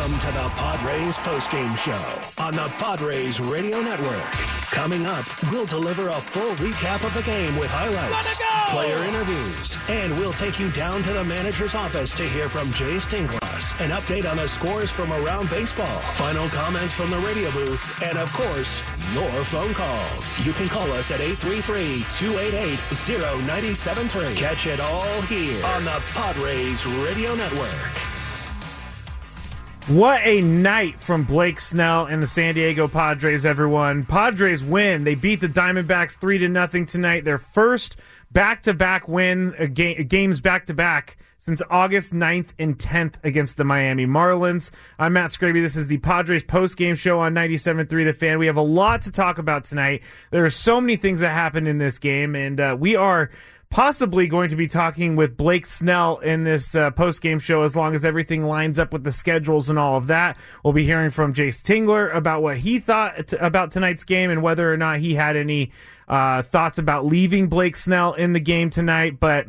Welcome to the Padres postgame show on the Padres Radio Network. Coming up, we'll deliver a full recap of the game with highlights, player interviews, and we'll take you down to the manager's office to hear from Jay Tingler, an update on the scores from around baseball, final comments from the radio booth, and of course, your phone calls. You can call us at 833-288-0973. Catch it all here on the Padres Radio Network. What a night from Blake Snell and the San Diego Padres, everyone. Padres win. They beat the Diamondbacks 3 to nothing tonight. Their first back-to-back win, uh, ga- games back-to-back since August 9th and 10th against the Miami Marlins. I'm Matt Scraby. This is the Padres post-game show on 97.3 The Fan. We have a lot to talk about tonight. There are so many things that happened in this game, and uh, we are possibly going to be talking with Blake Snell in this uh, post game show as long as everything lines up with the schedules and all of that. We'll be hearing from Jayce Tingler about what he thought t- about tonight's game and whether or not he had any uh, thoughts about leaving Blake Snell in the game tonight. But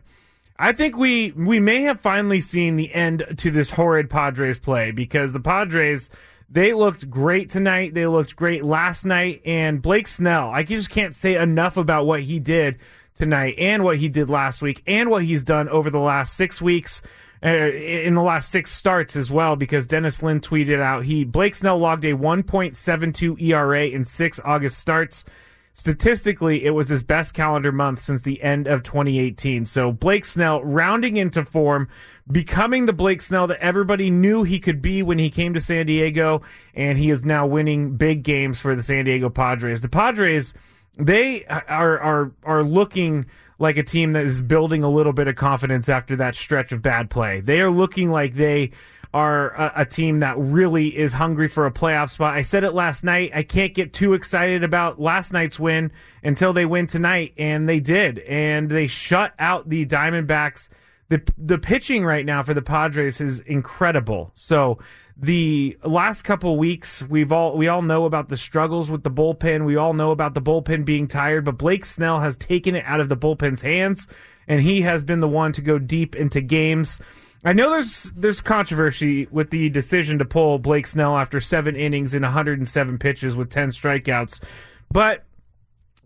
I think we we may have finally seen the end to this horrid Padres play because the Padres they looked great tonight. They looked great last night. And Blake Snell, I just can't say enough about what he did tonight and what he did last week and what he's done over the last six weeks. Uh, in the last six starts as well, because Dennis Lin tweeted out he Blake Snell logged a 1.72 ERA in six August starts. Statistically, it was his best calendar month since the end of 2018. So Blake Snell rounding into form, becoming the Blake Snell that everybody knew he could be when he came to San Diego, and he is now winning big games for the San Diego Padres. The Padres they are are are looking like a team that is building a little bit of confidence after that stretch of bad play. They are looking like they are a, a, team that really is hungry for a playoff spot. I said it last night. I can't get too excited about last night's win until they win tonight, and they did, and they shut out the Diamondbacks. The the pitching right now for the Padres is incredible. So the last couple weeks we've all we all know about the struggles with the bullpen we all know about the bullpen being tired but blake snell has taken it out of the bullpen's hands and he has been the one to go deep into games i know there's there's controversy with the decision to pull blake snell after seven innings in 107 pitches with 10 strikeouts but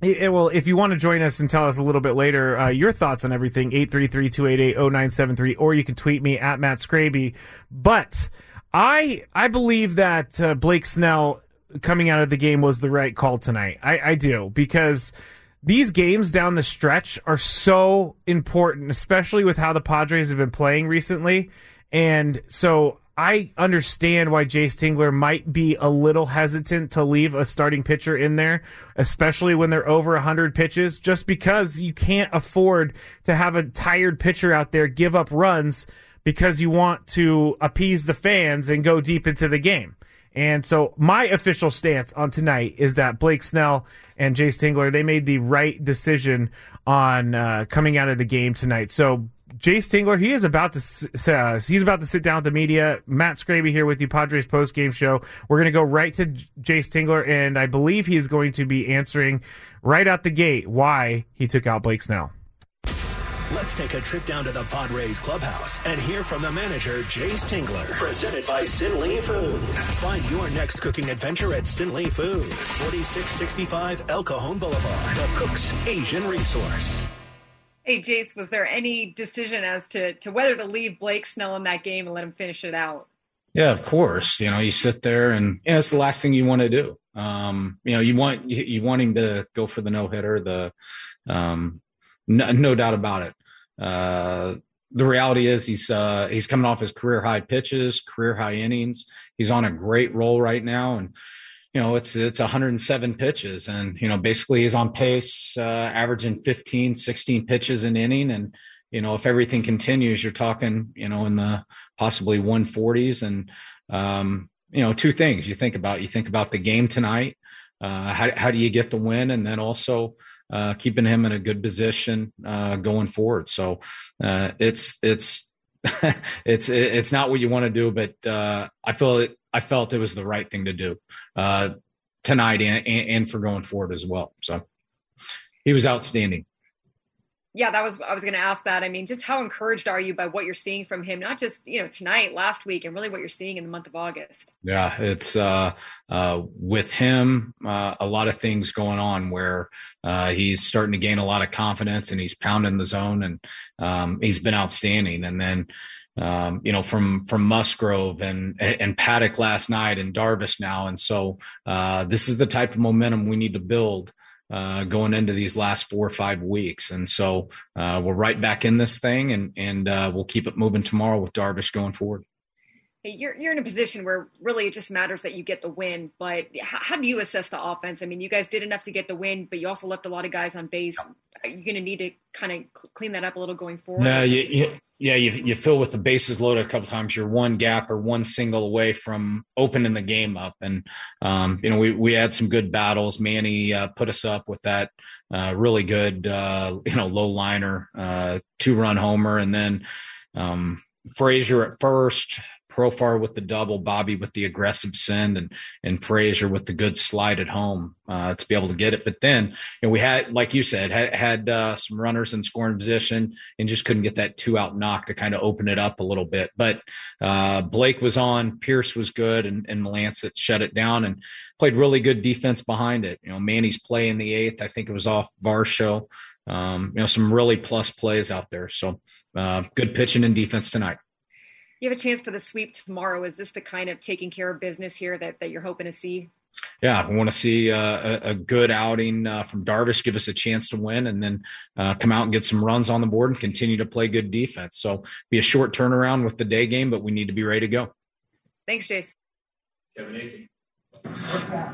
it, well, if you want to join us and tell us a little bit later uh, your thoughts on everything, 833-288-0973, or you can tweet me at Matt Scraby. But I I believe that uh, Blake Snell coming out of the game was the right call tonight. I, I do because these games down the stretch are so important, especially with how the Padres have been playing recently. And so I understand why Jay Tingler might be a little hesitant to leave a starting pitcher in there, especially when they're over 100 pitches, just because you can't afford to have a tired pitcher out there give up runs because you want to appease the fans and go deep into the game. And so my official stance on tonight is that Blake Snell and Jayce Tingler, they made the right decision on uh, coming out of the game tonight. So Jayce Tingler, he is about to uh, he's about to sit down with the media. Matt Scraby here with you, Padres post game show. We're going to go right to Jayce Tingler, and I believe he is going to be answering right out the gate why he took out Blake Snell. Let's take a trip down to the Padres clubhouse and hear from the manager, Jayce Tingler. Presented by Sin Lee Food. Find your next cooking adventure at Sin Lee Food, 4665 El Cajon Boulevard, the Cook's Asian Resource. Hey, Jayce, was there any decision as to, to whether to leave Blake Snell in that game and let him finish it out? Yeah, of course. You know, you sit there and you know, it's the last thing you want to do. Um, you know, you want you, you want him to go for the no hitter. The um, no, no, doubt about it. Uh, the reality is he's uh, he's coming off his career high pitches, career high innings. He's on a great roll right now, and you know it's it's 107 pitches, and you know basically he's on pace, uh, averaging 15, 16 pitches an inning, and you know, if everything continues, you're talking, you know, in the possibly 140s. And, um, you know, two things you think about. You think about the game tonight. Uh, how, how do you get the win? And then also uh, keeping him in a good position uh, going forward. So uh, it's, it's, it's it's not what you want to do, but uh, I feel it. I felt it was the right thing to do uh, tonight and, and for going forward as well. So he was outstanding yeah, that was I was going to ask that. I mean, just how encouraged are you by what you're seeing from him? Not just you know tonight, last week, and really what you're seeing in the month of August. Yeah, it's uh, uh, with him uh, a lot of things going on where uh, he's starting to gain a lot of confidence and he's pounding the zone and um, he's been outstanding. And then um, you know, from from Musgrove and and Paddack last night and Darvish now, and so uh, this is the type of momentum we need to build uh, going into these last four or five weeks. And so uh, we're right back in this thing, and and uh, we'll keep it moving tomorrow with Darvish going forward. You're you're in a position where really it just matters that you get the win. But how, how do you assess the offense? I mean, you guys did enough to get the win, but you also left a lot of guys on base. Are you going to need to kind of clean that up a little going forward? No, you, you, yeah, you, you fill with the bases loaded a couple times. You're one gap or one single away from opening the game up, and um, you know we we had some good battles. Manny uh, put us up with that uh, really good uh, you know low liner, uh, two run homer, and then um, Frazier at first, Profar with the double, Bobby with the aggressive send, and and Frazier with the good slide at home uh, to be able to get it. But then, you know, we had, like you said, had, had uh, some runners in scoring position and just couldn't get that two out knock to kind of open it up a little bit. But uh, Blake was on, Pierce was good, and, and Melancon shut it down and played really good defense behind it. You know, Manny's play in the eighth, I think it was off Varsho. Um, you know, some really plus plays out there. So uh, good pitching and defense tonight you have a chance for the sweep tomorrow. Is this the kind of taking care of business here that, that you're hoping to see? Yeah, we want to see uh, a, a, good outing uh, from Darvish, give us a chance to win, and then uh, come out and get some runs on the board and continue to play good defense. So be a short turnaround with the day game, but we need to be ready to go. Thanks, Jayce. Kevin Acee.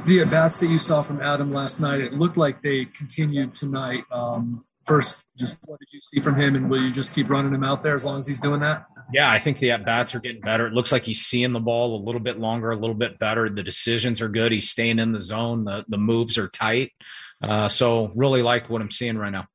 The at bats that you saw from Adam last night, it looked like they continued tonight. Um, first, just what did you see from him, and will you just keep running him out there as long as he's doing that? Yeah, I think the at bats are getting better. It looks like he's seeing the ball a little bit longer, a little bit better. The decisions are good. He's staying in the zone. The the moves are tight. Uh, so really like what I'm seeing right now.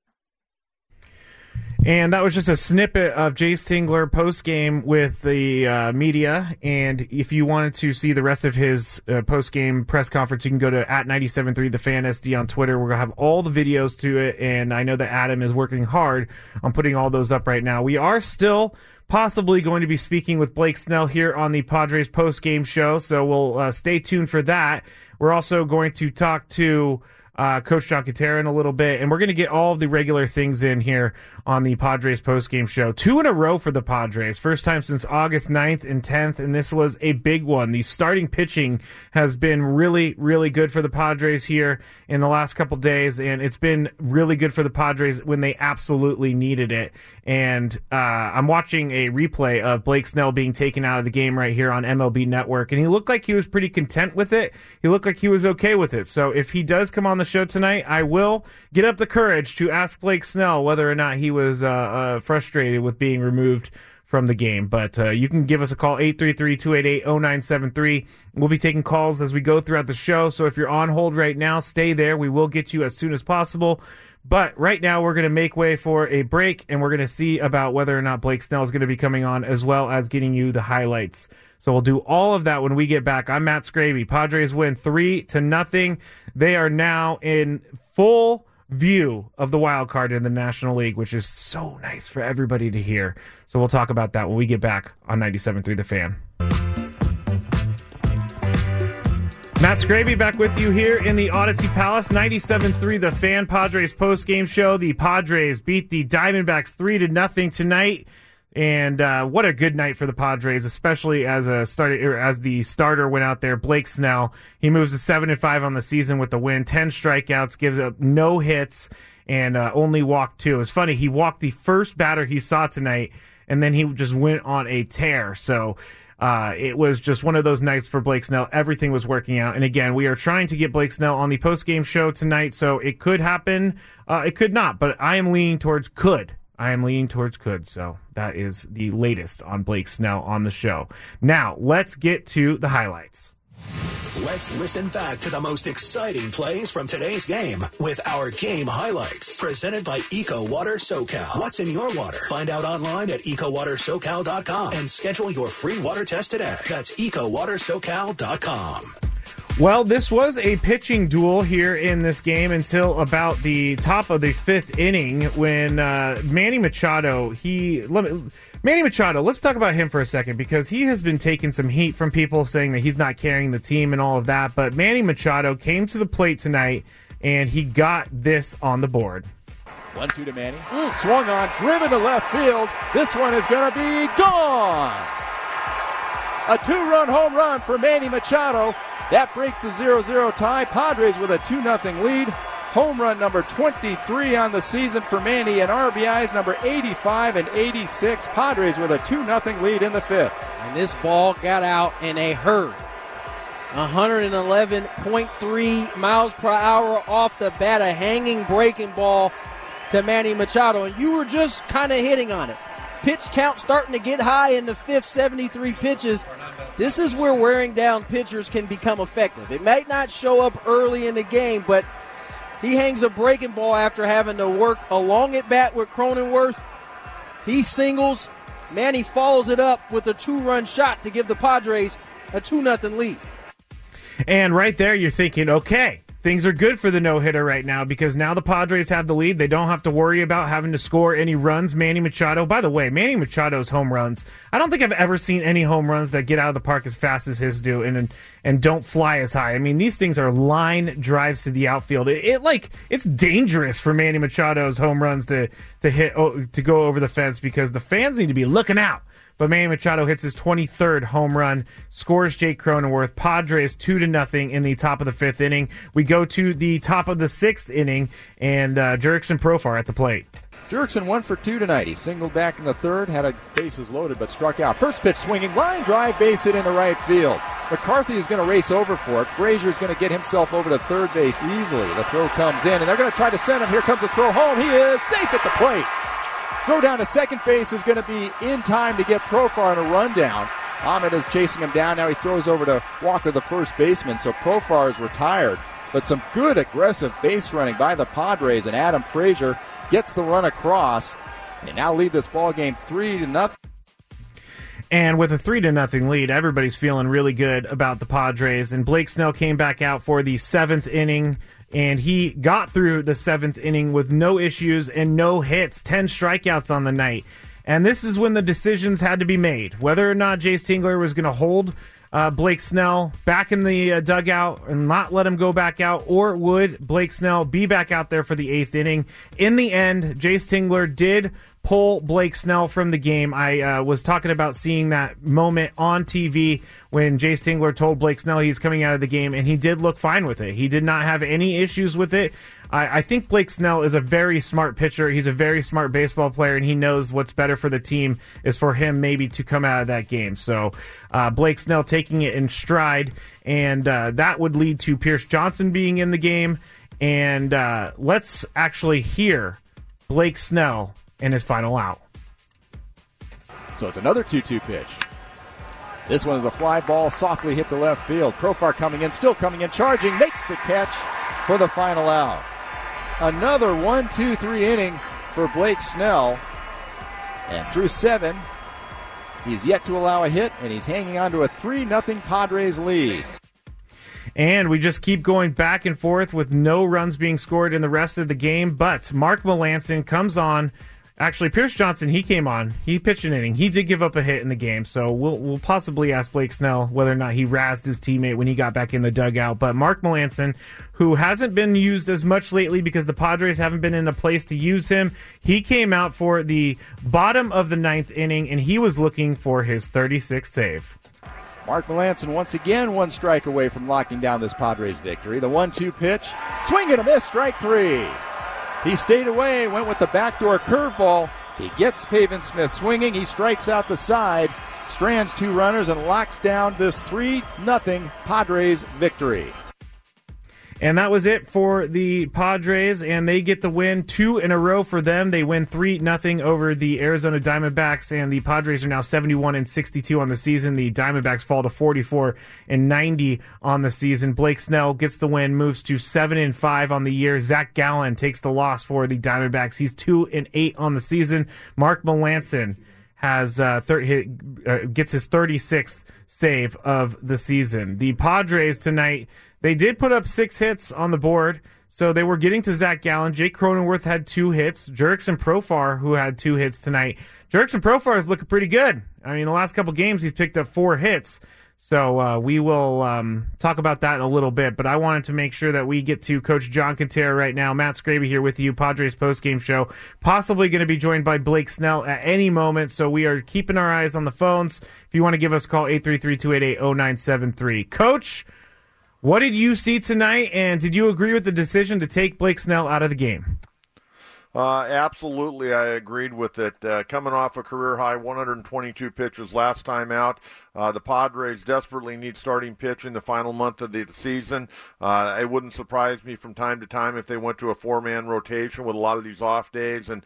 And that was just a snippet of Jayce Tingler post game with the uh, media. And if you wanted to see the rest of his uh, post game press conference, you can go to at 97.3 the fan SD on Twitter. We're going to have all the videos to it. And I know that Adam is working hard on putting all those up right now. We are still possibly going to be speaking with Blake Snell here on the Padres post game show. So we'll uh, stay tuned for that. We're also going to talk to uh, Coach John Kentera in a little bit, and we're going to get all of the regular things in here on the Padres postgame show. Two in a row for the Padres. First time since August 9th and 10th, and this was a big one. The starting pitching has been really, really good for the Padres here in the last couple days, and it's been really good for the Padres when they absolutely needed it. And uh, I'm watching a replay of Blake Snell being taken out of the game right here on MLB Network, and he looked like he was pretty content with it. He looked like he was okay with it. So if he does come on the show tonight, I will get up the courage to ask Blake Snell whether or not he was uh, uh, frustrated with being removed from the game. But uh, you can give us a call, 833-288-0973. We'll be taking calls as we go throughout the show. So if you're on hold right now, stay there. We will get you as soon as possible. But right now, we're going to make way for a break, and we're going to see about whether or not Blake Snell is going to be coming on, as well as getting you the highlights. So we'll do all of that when we get back. I'm Matt Scraby. Padres win three to nothing. They are now in full view of the wild card in the National League, which is so nice for everybody to hear. So we'll talk about that when we get back on 97.3 The Fan. Matt Scraby back with you here in the Audacy Palace, 97.3 The Fan Padres post-game show. The Padres beat the Diamondbacks 3 to nothing tonight. And uh, what a good night for the Padres, especially as a starter, as the starter went out there. Blake Snell, he moves to seven and five on the season with the win, ten strikeouts, gives up no hits, and uh, only walked two. It's funny, he walked the first batter he saw tonight, and then he just went on a tear. So uh, it was just one of those nights for Blake Snell. Everything was working out. And again, we are trying to get Blake Snell on the post game show tonight, so it could happen. Uh, it could not, but I am leaning towards could. I am leaning towards could. So that is the latest on Blake Snell on the show. Now, let's get to the highlights. Let's listen back to the most exciting plays from today's game with our game highlights. Presented by Eco Water SoCal. What's in your water? Find out online at ecowatersocal.com and schedule your free water test today. That's ecowatersocal.com. Well, this was a pitching duel here in this game until about the top of the fifth inning when uh, Manny Machado he let me, Manny Machado. Let's talk about him for a second because he has been taking some heat from people saying that he's not carrying the team and all of that. But Manny Machado came to the plate tonight and he got this on the board. One two to Manny. Mm, swung on, driven to left field. This one is going to be gone. A two-run home run for Manny Machado. That breaks the 0-0 tie. Padres with a 2-0 lead. Home run number 23 on the season for Manny and RBIs number 85 and 86. Padres with a 2-0 lead in the fifth. And this ball got out in a hurry. 111.3 miles per hour off the bat, a hanging breaking ball to Manny Machado. And you were just kind of hitting on it. Pitch count starting to get high in the fifth, 73 pitches. This is where wearing down pitchers can become effective. It might not show up early in the game, but he hangs a breaking ball after having to work a long at bat with Cronenworth. He singles. Manny follows it up with a two run shot to give the Padres a 2 0 lead. And right there, you're thinking, okay, things are good for the no hitter right now because now the Padres have the lead. They don't have to worry about having to score any runs. Manny Machado, by the way, Manny Machado's home runs. I don't think I've ever seen any home runs that get out of the park as fast as his do and and don't fly as high. I mean, these things are line drives to the outfield. It, it like it's dangerous for Manny Machado's home runs to to hit oh, to go over the fence because the fans need to be looking out but Manny Machado hits his 23rd home run, scores Jake Cronenworth. Padres two to nothing in the top of the fifth inning. We go to the top of the sixth inning, and uh, Jurickson Profar at the plate. Jurickson one for two tonight. He singled back in the third, had a bases loaded, but struck out. First pitch swinging, line drive, base hit into right field. McCarthy is going to race over for it. Frazier is going to get himself over to third base easily. The throw comes in, and they're going to try to send him. Here comes the throw home. He is safe at the plate. Throw down to second base is going to be in time to get Profar in a rundown. Ahmed is chasing him down. Now he throws over to Walker, the first baseman. So Profar is retired. But some good aggressive base running by the Padres, and Adam Frazier gets the run across. They now lead this ball game three to nothing. And with a three to nothing lead, everybody's feeling really good about the Padres. And Blake Snell came back out for the seventh inning and he got through the seventh inning with no issues and no hits, 10 strikeouts on the night. And this is when the decisions had to be made whether or not Jayce Tingler was going to hold uh, Blake Snell back in the uh, dugout and not let him go back out, or would Blake Snell be back out there for the eighth inning? In the end, Jayce Tingler did pull Blake Snell from the game. I uh, was talking about seeing that moment on TV when Jayce Tingler told Blake Snell he's coming out of the game, and he did look fine with it. He did not have any issues with it. I, I think Blake Snell is a very smart pitcher. He's a very smart baseball player, and he knows what's better for the team is for him maybe to come out of that game. So uh, Blake Snell taking it in stride, and uh, that would lead to Pierce Johnson being in the game. And uh, let's actually hear Blake Snell in his final out. So it's another 2 2 pitch. This one is a fly ball, softly hit to left field. Profar coming in, still coming in, charging, makes the catch for the final out. Another 1 2 3 inning for Blake Snell. And through seven, he's yet to allow a hit, and he's hanging on to a 3 0 Padres lead. And we just keep going back and forth with no runs being scored in the rest of the game. But Mark Melancon comes on. Actually, Pierce Johnson, he came on. He pitched an inning. He did give up a hit in the game, so we'll we'll possibly ask Blake Snell whether or not he razzed his teammate when he got back in the dugout. But Mark Melancon, who hasn't been used as much lately because the Padres haven't been in a place to use him, he came out for the bottom of the ninth inning, and he was looking for his 36th save. Mark Melancon once again one strike away from locking down this Padres victory. The one-two pitch, swing and a miss, strike three. He stayed away, went with the backdoor curveball. He gets Pavin Smith swinging. He strikes out the side, strands two runners, and locks down this 3 0 Padres victory. And that was it for the Padres, and they get the win two in a row for them. They win three nothing over the Arizona Diamondbacks, and the Padres are now seventy one and sixty two on the season. The Diamondbacks fall to forty four and ninety on the season. Blake Snell gets the win, moves to seven and five on the year. Zach Gallen takes the loss for the Diamondbacks. He's two and eight on the season. Mark Melancon has uh, thir- hit, uh, gets his thirty sixth save of the season. The Padres tonight they did put up six hits on the board, so they were getting to Zach Gallen. Jake Cronenworth had two hits. Jurickson Profar, who had two hits tonight. Jurickson Profar is looking pretty good. I mean, the last couple games he's picked up four hits. So uh, we will um, talk about that in a little bit. But I wanted to make sure that we get to Coach John Kentera right now. Matt Scraby here with you, Padres postgame show. Possibly going to be joined by Blake Snell at any moment. So we are keeping our eyes on the phones. If you want to give us a call, 833-288-0973. Coach, what did you see tonight, and did you agree with the decision to take Blake Snell out of the game? Uh, absolutely, I agreed with it. Uh, coming off a career high 122 pitches last time out, uh, the Padres desperately need starting pitch in the final month of the season. Uh, it wouldn't surprise me from time to time if they went to a four-man rotation with a lot of these off days and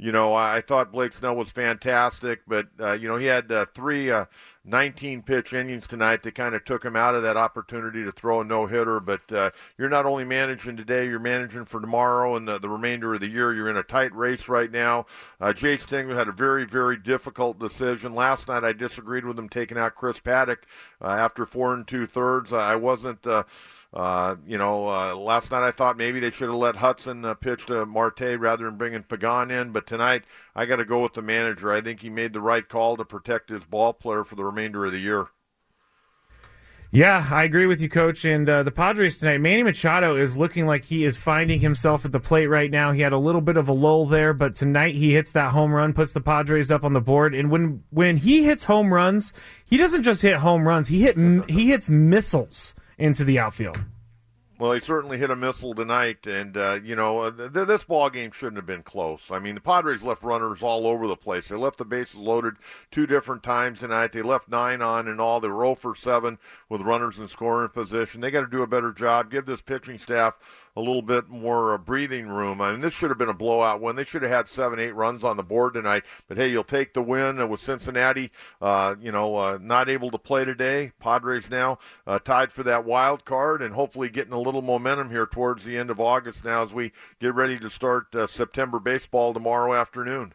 you know, I thought Blake Snell was fantastic, but uh, you know he had uh, three uh, 19 pitch innings tonight that kind of took him out of that opportunity to throw a no hitter. But uh, you're not only managing today, you're managing for tomorrow and the, the remainder of the year. You're in a tight race right now. Uh, Jay had a very, very difficult decision last night. I disagreed with him taking out Chris Paddack uh, after four and two thirds. I wasn't. Uh, you know, uh, last night I thought maybe they should have let Hudson uh, pitch to Marte rather than bringing Pagan in. But tonight I got to go with the manager. I think he made the right call to protect his ball player for the remainder of the year. Yeah, I agree with you, Coach. And uh, the Padres tonight, Manny Machado is looking like he is finding himself at the plate right now. He had a little bit of a lull there, but tonight he hits that home run, puts the Padres up on the board. And when when he hits home runs, he doesn't just hit home runs; he hit he hits missiles into the outfield. Well, he certainly hit a missile tonight, and uh, you know uh, th- this ball game shouldn't have been close. I mean, the Padres left runners all over the place. They left the bases loaded two different times tonight. They left nine on and all. They were 0 for 7 with runners in scoring position. They got to do a better job. Give this pitching staff a little bit more uh, breathing room. I mean, this should have been a blowout win. They should have had seven, eight runs on the board tonight. But hey, you'll take the win with Cincinnati. Uh, you know, uh, not able to play today. Padres now uh, tied for that wild card, and hopefully getting a little momentum here towards the end of August now as we get ready to start uh, September baseball tomorrow afternoon.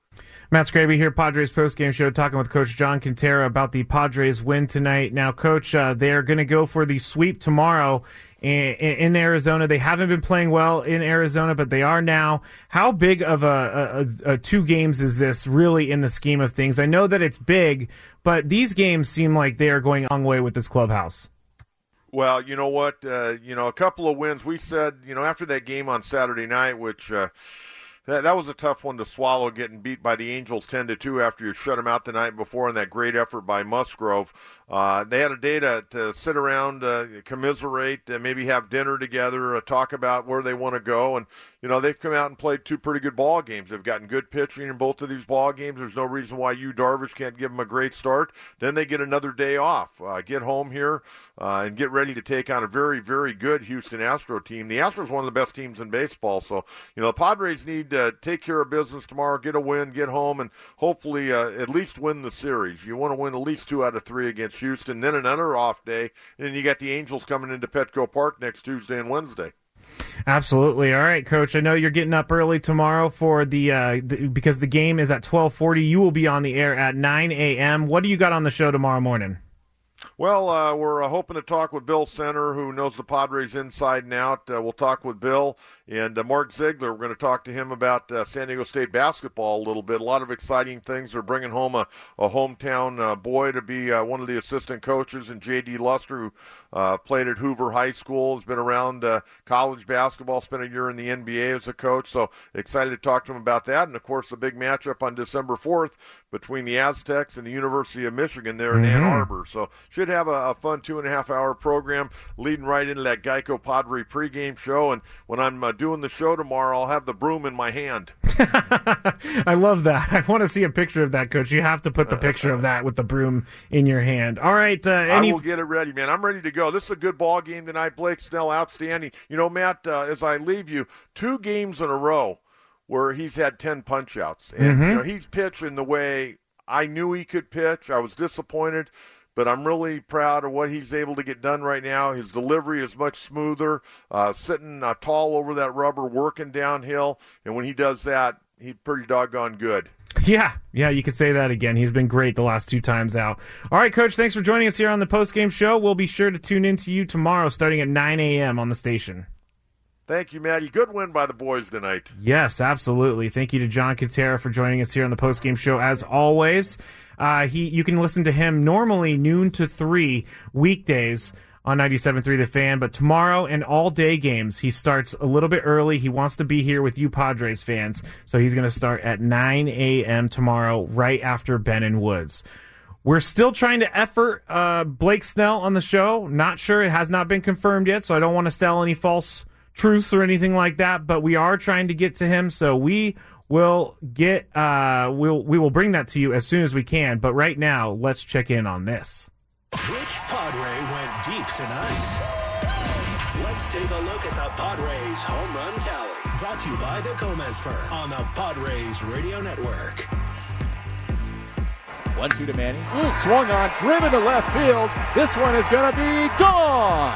Matt Scraby here, Padres postgame show, talking with Coach John Kentera about the Padres win tonight. Now, Coach, uh, they're going to go for the sweep tomorrow in, Arizona. They haven't been playing well in Arizona, but they are now. How big of a, a, a, two games is this really in the scheme of things? I know that it's big, but these games seem like they are going a long way with this clubhouse. Well, you know what? Uh, you know, a couple of wins. We said, you know, after that game on Saturday night, which. Uh, that, that was a tough one to swallow, getting beat by the Angels ten to two after you shut them out the night before, and that great effort by Musgrove. Uh, they had a day to, to sit around, uh, commiserate, uh, maybe have dinner together, uh, talk about where they want to go, and you know they've come out and played two pretty good ball games. They've gotten good pitching in both of these ball games. There's no reason why you Darvish can't give them a great start. Then they get another day off, uh, get home here, uh, and get ready to take on a very, very good Houston Astro team. The Astros one of the best teams in baseball, so you know the Padres need uh, take care of business tomorrow, get a win, get home, and hopefully uh, at least win the series. You want to win at least two out of three against Houston, then another off day, and then you got the Angels coming into Petco Park next Tuesday and Wednesday. Absolutely. All right, coach. I know you're getting up early tomorrow for the, uh, the because the game is at 12:40. You will be on the air at 9 a.m. What do you got on the show tomorrow morning? Well, uh, we're uh, hoping to talk with Bill Center, who knows the Padres inside and out. Uh, we'll talk with Bill and uh, Mark Ziegler. We're going to talk to him about uh, San Diego State basketball a little bit. A lot of exciting things. They're bringing home a, a hometown uh, boy to be one of the assistant coaches, and JayDee Luster, who played at Hoover High School, has been around college basketball, spent a year in the NBA as a coach. So excited to talk to him about that. And of course, the big matchup on December 4th between the Aztecs and the University of Michigan there in mm-hmm. Ann Arbor. So should have a, a, fun two and a half hour program leading right into that Geico Padre pregame show. And when I'm uh, doing the show tomorrow, I'll have the broom in my hand. I love that. I want to see a picture of that, Coach. You have to put the picture of that with the broom in your hand. All right. Uh, any... I will get it ready, man. I'm ready to go. This is a good ball game tonight. Blake Snell, outstanding. You know, Matt, uh, as I leave you, two games in a row where he's had 10 punch outs. And, mm-hmm. you know, he's pitching the way I knew he could pitch. I was disappointed, but I'm really proud of what he's able to get done right now. His delivery is much smoother, uh, sitting uh, tall over that rubber, working downhill. And when he does that, he's pretty doggone good. Yeah, yeah, you could say that again. He's been great the last two times out. All right, Coach, thanks for joining us here on the post game show. We'll be sure to tune in to you tomorrow starting at 9 a.m. on the station. Thank you, Maddie. Good win by the boys tonight. Yes, absolutely. Thank you to John Kentera for joining us here on the postgame show as always. Uh, he, you can listen to him normally noon to three weekdays on 97.3 The Fan, but tomorrow and all day games, he starts a little bit early. He wants to be here with you Padres fans, so he's going to start at 9 a.m. tomorrow, right after Ben and Woods. We're still trying to effort uh, Blake Snell on the show. Not sure. It has not been confirmed yet, so I don't want to sell any false truth or anything like that, but we are trying to get to him. So we will get uh we'll we will bring that to you as soon as we can. But right now, let's check in on this. Which Padre went deep tonight? Let's take a look at the Padres home run tally. Brought to you by the Gomez firm on the Padres Radio Network. One two to Manny. Mm, swung on, driven to left field. This one is going to be gone.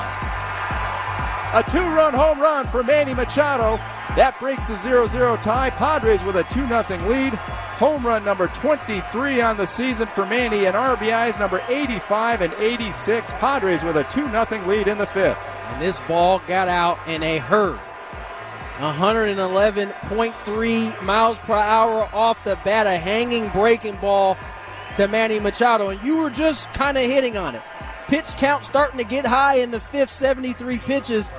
A two run home run for Manny Machado. That breaks the 0 0 tie. Padres with a 2 0 lead. Home run number 23 on the season for Manny, and RBIs number 85 and 86. Padres with a 2 0 lead in the fifth. And this ball got out in a hurry. 111.3 miles per hour off the bat, a hanging breaking ball to Manny Machado. And you were just kind of hitting on it pitch count starting to get high in the fifth, 73 pitches.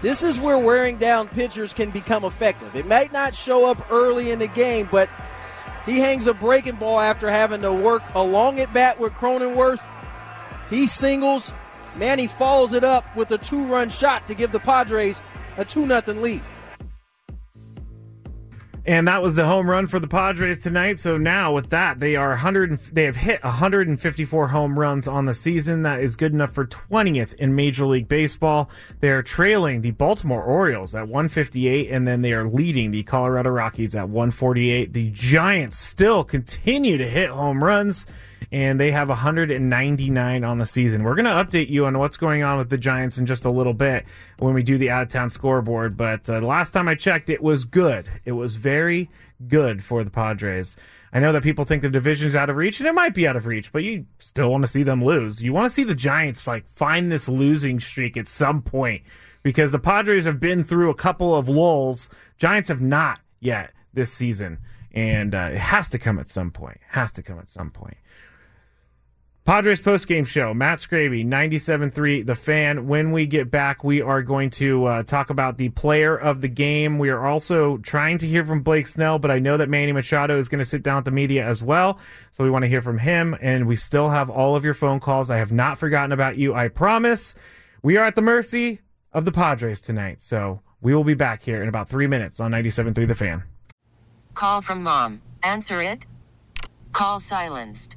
This is where wearing down pitchers can become effective. It might not show up early in the game, but he hangs a breaking ball after having to work along at bat with Cronenworth. He singles. Manny follows it up with a two run shot to give the Padres a 2 0 lead. And that was the home run for the Padres tonight. So now with that, they are 100. They have hit 154 home runs on the season. That is good enough for 20th in Major League Baseball. They are trailing the Baltimore Orioles at 158, and then they are leading the Colorado Rockies at 148. The Giants still continue to hit home runs and they have 199 on the season. We're going to update you on what's going on with the Giants in just a little bit when we do the out of town scoreboard. But uh, the last time I checked, it was good. It was very good for the Padres. I know that people think the division's out of reach, and it might be out of reach, but you still want to see them lose. You want to see the Giants like find this losing streak at some point because the Padres have been through a couple of lulls. Giants have not yet this season, and uh, it has to come at some point. It has to come at some point. Padres post-game show. Matt Scraby, 97.3 The Fan. When we get back, we are going to uh, talk about the player of the game. We are also trying to hear from Blake Snell, but I know that Manny Machado is going to sit down with the media as well. So we want to hear from him. And we still have all of your phone calls. I have not forgotten about you. I promise. We are at the mercy of the Padres tonight. So we will be back here in about three minutes on 97.3 The Fan. Call from mom. Answer it. Call silenced.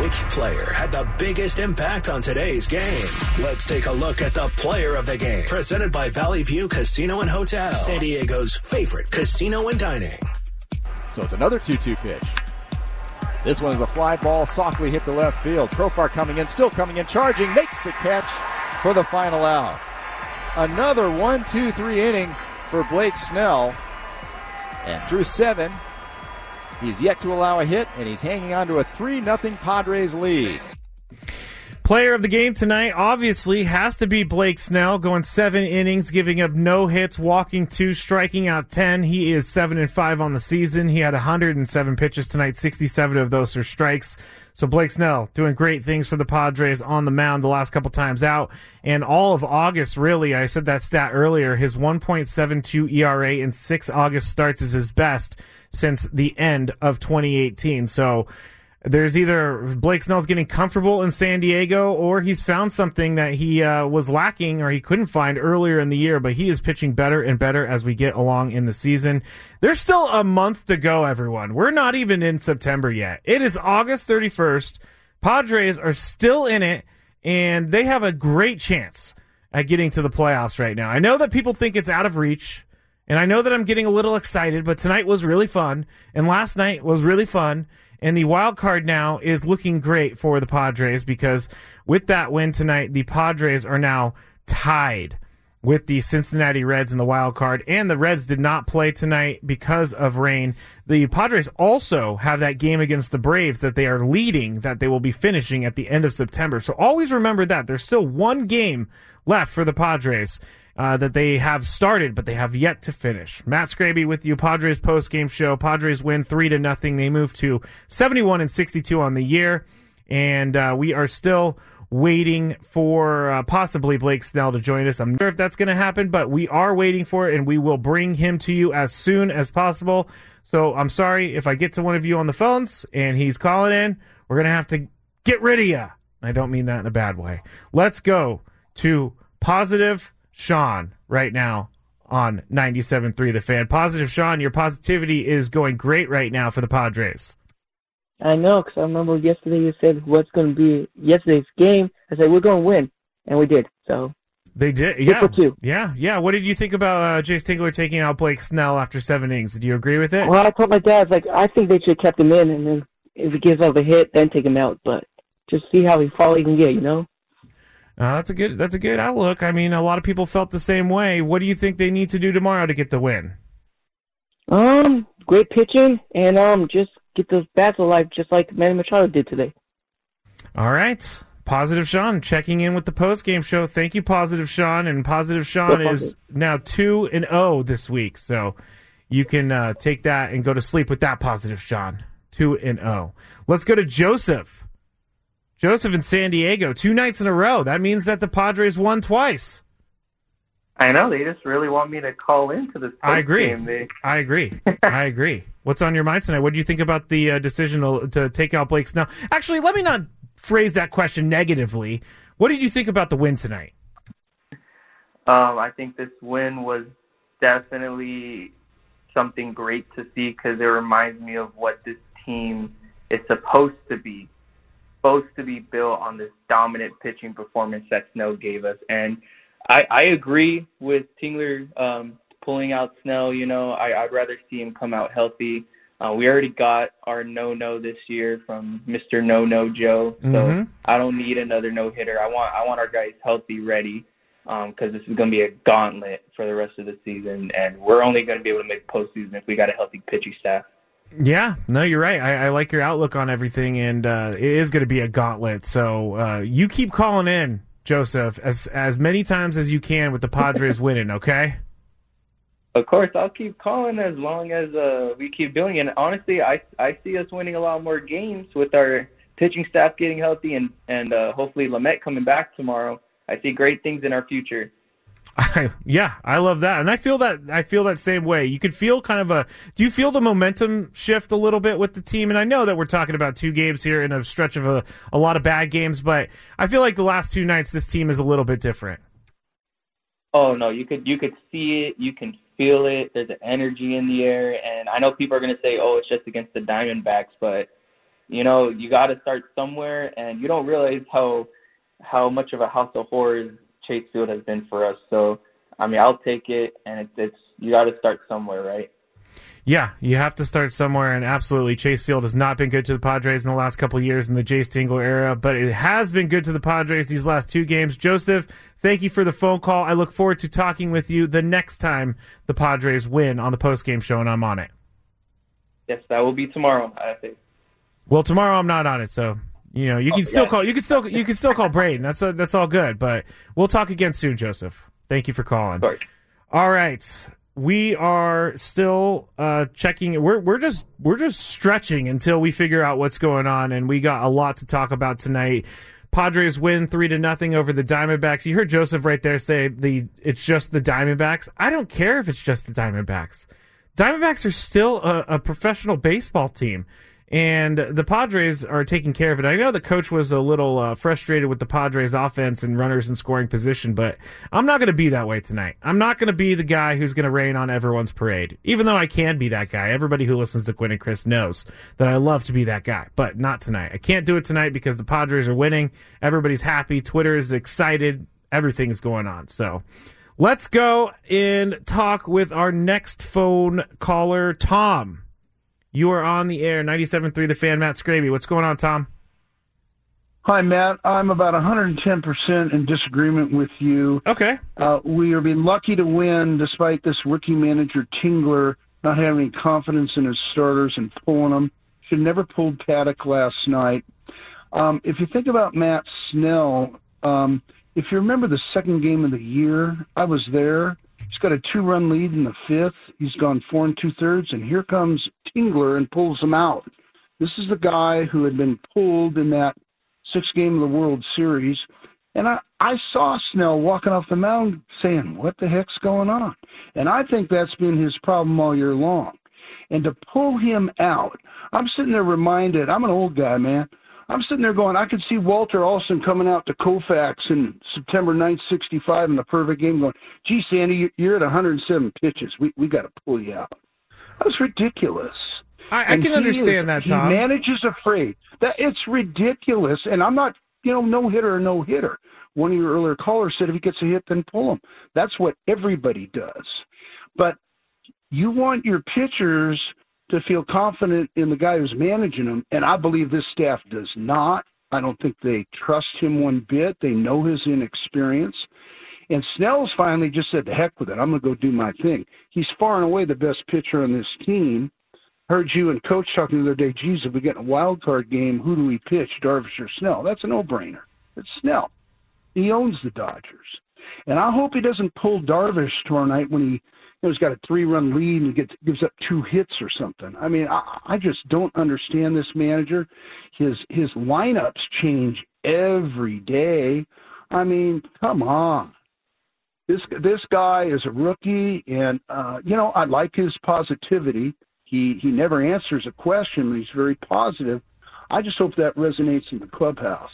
Which player had the biggest impact on today's game? Let's take a look at the player of the game. Presented by Valley View Casino and Hotel, San Diego's favorite casino and dining. So it's another 2 2 pitch. This one is a fly ball, softly hit to left field. Profar coming in, still coming in, charging, makes the catch for the final out. Another 1 2 3 inning for Blake Snell. And through seven, he's yet to allow a hit, and he's hanging on to a 3 0 Padres lead. Player of the game tonight obviously has to be Blake Snell, going seven innings, giving up no hits, walking two, striking out ten. He is seven and five on the season. He had 107 pitches tonight, 67 of those are strikes. So Blake Snell doing great things for the Padres on the mound the last couple times out. And all of August, really, I said that stat earlier, his 1.72 ERA in six August starts is his best since the end of 2018. So there's either Blake Snell's getting comfortable in San Diego or he's found something that he uh, was lacking or he couldn't find earlier in the year, but he is pitching better and better as we get along in the season. There's still a month to go, everyone. We're not even in September yet. It is August 31st. Padres are still in it, and they have a great chance at getting to the playoffs right now. I know that people think it's out of reach. And I know that I'm getting a little excited, but tonight was really fun, and last night was really fun. And the wild card now is looking great for the Padres because with that win tonight, the Padres are now tied with the Cincinnati Reds in the wild card. And the Reds did not play tonight because of rain. The Padres also have that game against the Braves that they are leading, that they will be finishing at the end of September. So always remember that. There's still one game left for the Padres uh, that they have started, but they have yet to finish. Matt Scraby with you, Padres post game show. Padres win three to nothing. They move to 71 and 62 on the year, and uh, we are still waiting for uh, possibly Blake Snell to join us. I'm not sure if that's going to happen, but we are waiting for it, and we will bring him to you as soon as possible. So I'm sorry if I get to one of you on the phones and he's calling in. We're going to have to get rid of you. I don't mean that in a bad way. Let's go to positive Sean right now on 97.3 The Fan. Positive Sean, your positivity is going great right now for the Padres. I know, because I remember yesterday you said what's going to be yesterday's game. I said we're going to win, and we did. So they did, yeah, yeah, yeah. What did you think about uh, Jayce Tingler taking out Blake Snell after seven innings? Did you agree with it? Well, I told my dad like I think they should have kept him in, and then if he gives up a hit, then take him out. But just see how far he can get, you know. Uh, that's a good. That's a good outlook. I mean, a lot of people felt the same way. What do you think they need to do tomorrow to get the win? Um, great pitching and um, just get those bats alive, just like Manny Machado did today. All right. Positive Sean checking in with the post game show. Thank you, Positive Sean. And Positive Sean is now two and zero oh this week, so you can uh, take that and go to sleep with that, Positive Sean. Two and zero. Oh. Let's go to Joseph. Joseph in San Diego, two nights in a row. That means that the Padres won twice. I know they just really want me to call into this. I agree. Game. They... I agree. I agree. What's on your mind tonight? What do you think about the uh, decision to, to take out Blake Snell? Actually, let me not phrase that question negatively. What did you think about the win tonight? Um, I think this win was definitely something great to see because it reminds me of what this team is supposed to be supposed to be built on this dominant pitching performance that Snell gave us. And I, I agree with Tingler um, pulling out Snell. You know, I, I'd rather see him come out healthy. Uh, we already got our no no this year from Mr. No No Joe, so Mhm. I don't need another no hitter. I want I want our guys healthy, ready, because this is going to be a gauntlet for the rest of the season, and we're only going to be able to make postseason if we got a healthy pitching staff. Yeah, no, you're right. I, I like your outlook on everything, and uh, it is going to be a gauntlet. So uh, you keep calling in, Joseph, as as many times as you can with the Padres winning. Okay. Of course, I'll keep calling as long as uh, we keep doing it. And honestly, I I see us winning a lot more games with our pitching staff getting healthy and and uh, hopefully Lamet coming back tomorrow. I see great things in our future. Yeah, I love that, and I feel that I feel that same way. You could feel kind of a. Do you feel the momentum shift a little bit with the team? And I know that we're talking about two games here in a stretch of a, a lot of bad games, but I feel like the last two nights this team is a little bit different. Oh no, you could you could see it, you can feel it. There's an energy in the air, and I know people are going to say, "Oh, it's just against the Diamondbacks," but you know you got to start somewhere, and you don't realize how how much of a house of horrors Chase Field has been for us. So I mean, I'll take it, and it's, it's you got to start somewhere, right? Yeah, you have to start somewhere, and absolutely, Chase Field has not been good to the Padres in the last couple of years in the Jayce Tingler era, but it has been good to the Padres these last two games. Joseph, thank you for the phone call. I look forward to talking with you the next time the Padres win on the postgame show, and I'm on it. Yes, that will be tomorrow. I think. Well, tomorrow I'm not on it, so you know you can Oh, still yeah. call. You can still you can still call Braden. That's uh that's all good. But we'll talk again soon, Joseph. Thank you for calling. All right, we are still uh, checking. We're we're just we're just stretching until we figure out what's going on, and we got a lot to talk about tonight. Padres win three to nothing over the Diamondbacks. You heard Joseph right there say the it's just the Diamondbacks. I don't care if it's just the Diamondbacks. Diamondbacks are still a, a professional baseball team, and the Padres are taking care of it. I know the coach was a little uh, frustrated with the Padres' offense and runners in scoring position, but I'm not going to be that way tonight. I'm not going to be the guy who's going to rain on everyone's parade, even though I can be that guy. Everybody who listens to Gwynn and Chris knows that I love to be that guy, but not tonight. I can't do it tonight because the Padres are winning. Everybody's happy. Twitter is excited. Everything is going on. So. Let's go and talk with our next phone caller, Tom. You are on the air, 97.3 The Fan, Matt Scraby. What's going on, Tom? Hi, Matt. I'm about 110% in disagreement with you. Okay. Uh, we have been lucky to win despite this rookie manager, Tingler, not having any confidence in his starters and pulling them. Should never pulled Paddack last night. Um, if you think about Matt Snell, um, if you remember the second game of the year, I was there. He's got a two-run lead in the fifth. He's gone four and two-thirds, and here comes Tingler and pulls him out. This is the guy who had been pulled in that sixth game of the World Series. And I, I saw Snell walking off the mound saying, What the heck's going on? And I think that's been his problem all year long. And to pull him out, I'm sitting there reminded, I'm an old guy, man. I'm sitting there going, I could see Walter Alston coming out to Koufax in September 9th, 65 in the perfect game going, gee, Sandy, you- you're at 107 pitches. We, we got to pull you out. That was ridiculous. I, I can understand is- that, Tom. He manages afraid. That it's ridiculous, and I'm not, you know, no hitter or no hitter. One of your earlier callers said if he gets a hit, then pull him. That's what everybody does. But you want your pitchers to feel confident in the guy who's managing them, and I believe this staff does not. I don't think they trust him one bit. They know his inexperience. And Snell's finally just said, "The heck with it! I'm going to go do my thing." He's far and away the best pitcher on this team. Heard you and Coach talking the other day. Geez, if we get a wild card game, who do we pitch, Darvish or Snell? That's a no-brainer. It's Snell. He owns the Dodgers, and I hope he doesn't pull Darvish tomorrow night when he, you know, he's got a three-run lead and he gets gives up two hits or something. I mean, I, I just don't understand this manager. His his lineups change every day. I mean, come on this this guy is a rookie, and uh, you know I like his positivity. He he never answers a question, but he's very positive. I just hope that resonates in the clubhouse.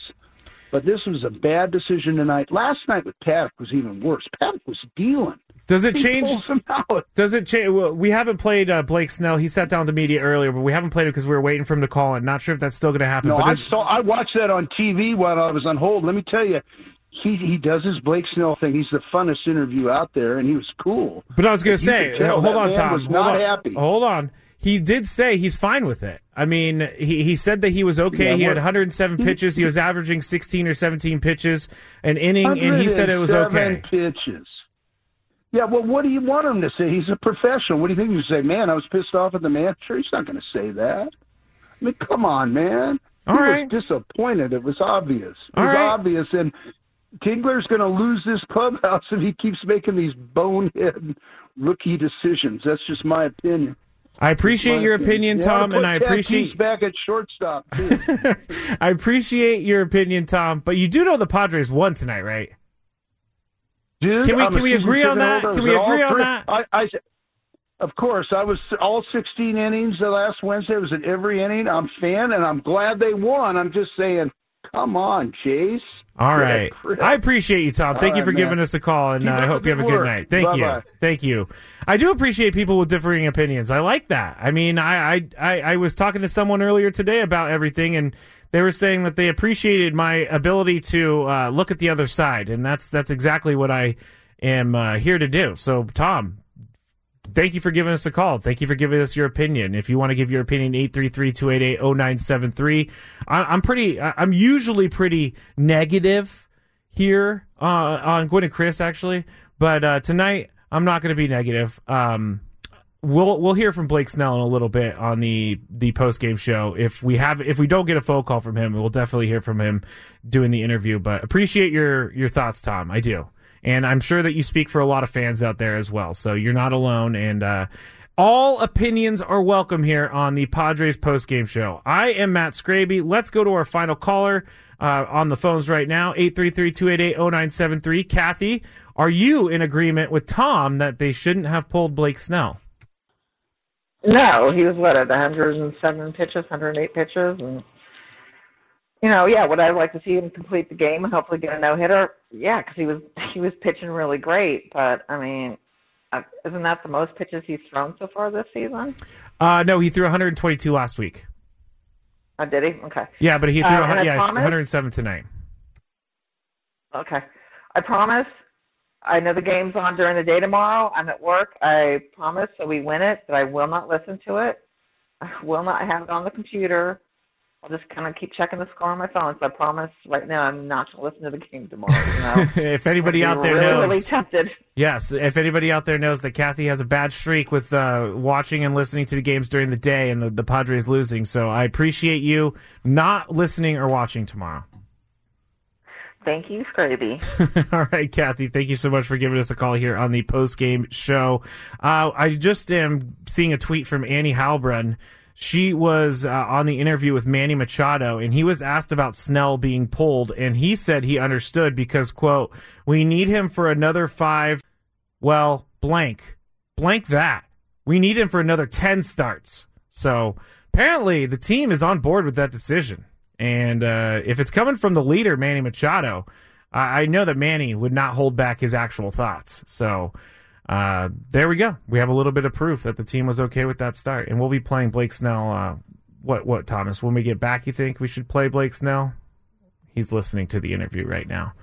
But this was a bad decision tonight. Last night with Paddack was even worse. Paddack was dealing. Does it He change? pulls him out. Does it change? Well, we haven't played uh, Blake Snell. He sat down with the media earlier, but we haven't played it because we were waiting for him to call in. Not sure if that's still going to happen. No, but I saw. I watched that on TV while I was on hold. Let me tell you, he he does his Blake Snell thing. He's the funnest interview out there, and he was cool. But I was going to say, hold on, Tom. Was hold not on. happy. Hold on. he did say he's fine with it. I mean, he, he said that he was okay. Yeah, he had 107 pitches. He was averaging 16 or 17 pitches an inning, and he said it was okay. Pitches. Yeah, well, what do you want him to say? He's a professional. What do you think? You say, man, I was pissed off at the manager. He's not going to say that. I mean, come on, man. All he right. was disappointed. It was obvious. It All was right. obvious, and Tingler's going to lose this clubhouse if he keeps making these bonehead rookie decisions. That's just my opinion. I appreciate your opinion, Tom, put and I appreciate back at shortstop. I appreciate your opinion, Tom. But you do know the Padres won tonight, right? Dude, Can we- I'm can we agree on that? Can we agree on that? I, I, of course, I was all 16 innings the last Wednesday. I was in every inning. I'm fan, and I'm glad they won. I'm just saying, come on, Chase. All Yeah, I appreciate you, Tom. All Thank you right, for giving man. us a call, and uh, I hope you have a good work. night. Thank you. Bye-bye. Thank you. I do appreciate people with differing opinions. I like that. I mean, I, I, I, I was talking to someone earlier today about everything, and they were saying that they appreciated my ability to uh, look at the other side, and that's that's exactly what I am uh, here to do. So, Tom, thank you for giving us a call. Thank you for giving us your opinion. If you want to give your opinion, 833-288-0973. I, I'm pretty, I'm usually pretty negative here uh, on Gwynn and Chris, actually. But uh, tonight, I'm not going to be negative. Um, we'll we'll hear from Blake Snell in a little bit on the the post game show. If we have if we don't get a phone call from him, we'll definitely hear from him doing the interview. But appreciate your your thoughts, Tom. I do, and I'm sure that you speak for a lot of fans out there as well. So you're not alone, and uh, all opinions are welcome here on the Padres post game show. I am Matt Scraby. Let's go to our final caller. Uh, on the phones right now, 833-288-0973. Kathy, are you in agreement with Tom that they shouldn't have pulled Blake Snell? No, he was what at 107 pitches, 108 pitches, and you know, yeah. Would I like to see him complete the game and hopefully get a no hitter? Yeah, because he was he was pitching really great. But I mean, isn't that the most pitches he's thrown so far this season? Uh, no, he threw 122 last week. Oh, did he? Okay. Yeah, but he threw Uh, a hun- and I yeah, promise- 107 tonight. Okay. I promise. I know the game's on during the day tomorrow. I'm at work. I promise so we win it, but I will not listen to it. I will not have it on the computer. I'll just kind of keep checking the score on my phone. So I promise right now I'm not going to listen to the game tomorrow. You know? if anybody out there really, knows, really tempted. yes, if anybody out there knows that Kathy has a bad streak with uh, watching and listening to the games during the day and the, the Padres losing, so I appreciate you not listening or watching tomorrow. Thank you, Scraby. All right, Kathy, thank you so much for giving us a call here on the post game show. Uh, I just am seeing a tweet from Annie Heilbrunn. She was uh, on the interview with Manny Machado, and he was asked about Snell being pulled, and he said he understood because, quote, we need him for another five, well, blank, blank that. We need him for another 10 starts. So apparently the team is on board with that decision. And uh, if it's coming from the leader, Manny Machado, I, I know that Manny would not hold back his actual thoughts. So uh, there we go. We have a little bit of proof that the team was okay with that start. And we'll be playing Blake Snell. Uh, what, what, Thomas? When we get back, you think we should play Blake Snell? He's listening to the interview right now.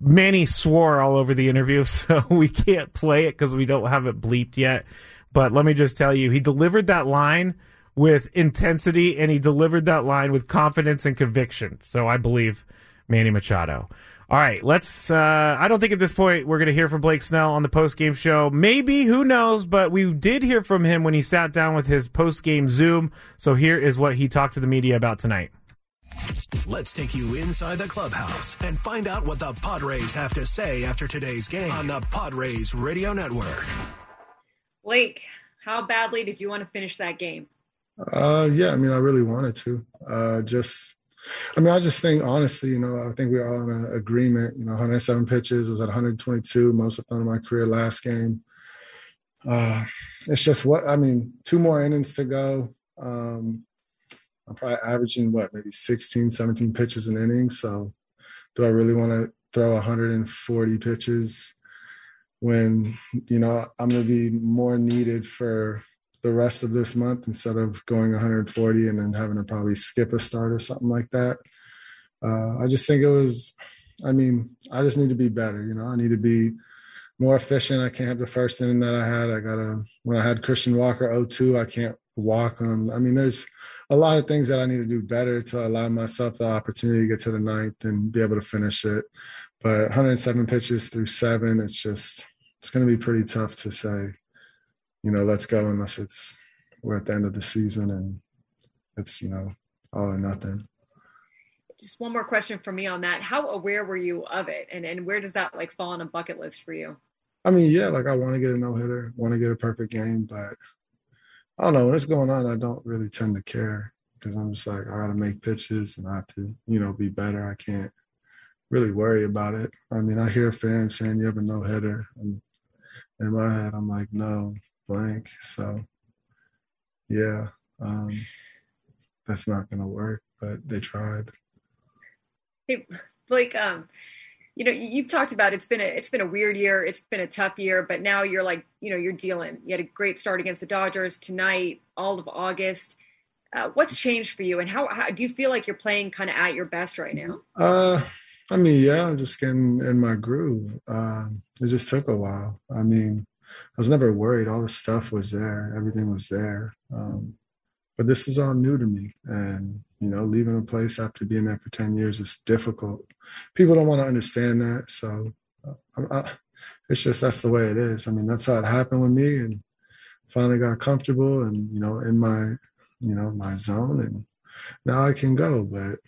Manny swore all over the interview, so we can't play it because we don't have it bleeped yet. But let me just tell you, he delivered that line with intensity and he delivered that line with confidence and conviction. So I believe Manny Machado. All right, let's. Uh, I don't think at this point we're going to hear from Blake Snell on the post game show. Maybe, who knows? But we did hear from him when he sat down with his post game Zoom. So here is what he talked to the media about tonight. Let's take you inside the clubhouse and find out what the Padres have to say after today's game on the Padres Radio Network. Blake, how badly did you want to finish that game? Uh, yeah, I mean, I really wanted to. Uh, just, I mean, I just think honestly, you know, I think we're all in an agreement. You know, 107 pitches I was at 122, most of them in my career last game. Uh, it's just what I mean. Two more innings to go. Um, I'm probably averaging what, maybe 16, 17 pitches an inning. So, do I really want to throw 140 pitches when you know I'm going to be more needed for the rest of this month instead of going 140 and then having to probably skip a start or something like that. Uh, I just think it was, I mean, I just need to be better. You know, I need to be more efficient. I can't have the first inning that I had. I got to, when I had Christian Walker 0-2, I can't walk them. I mean, there's a lot of things that I need to do better to allow myself the opportunity to get to the ninth and be able to finish it. But 107 pitches through seven, it's just it's going to be pretty tough to say, you know, let's go unless it's we're at the end of the season and it's you know all or nothing. Just one more question for me on that. How aware were you of it, and and where does that like fall on a bucket list for you? I mean, yeah, like I want to get a no hitter, want to get a perfect game, but I don't know when it's going on. I don't really tend to care because I'm just like I got to make pitches and I have to, you know, be better. I can't really worry about it. I mean, I hear fans saying you have a no hitter, and in my head, I'm like, no, blank. So, yeah, um, that's not gonna work. But they tried. Hey, Blake, um, you know, you've talked about it's been a it's been a weird year, it's been a tough year, but now you're like, you know, you're dealing. You had a great start against the Dodgers tonight, all of August. Uh, what's changed for you, and how, how do you feel like you're playing kind of at your best right now? Uh, I mean, yeah, I'm just getting in my groove. Uh, it just took a while. I mean, I was never worried. All the stuff was there, everything was there. Um, but this is all new to me, and you know, leaving a place after being there for ten years is difficult. People don't want to understand that, so I, I, it's just that's the way it is. I mean, that's how it happened with me, and finally got comfortable, and you know, in my you know my zone, and now I can go. But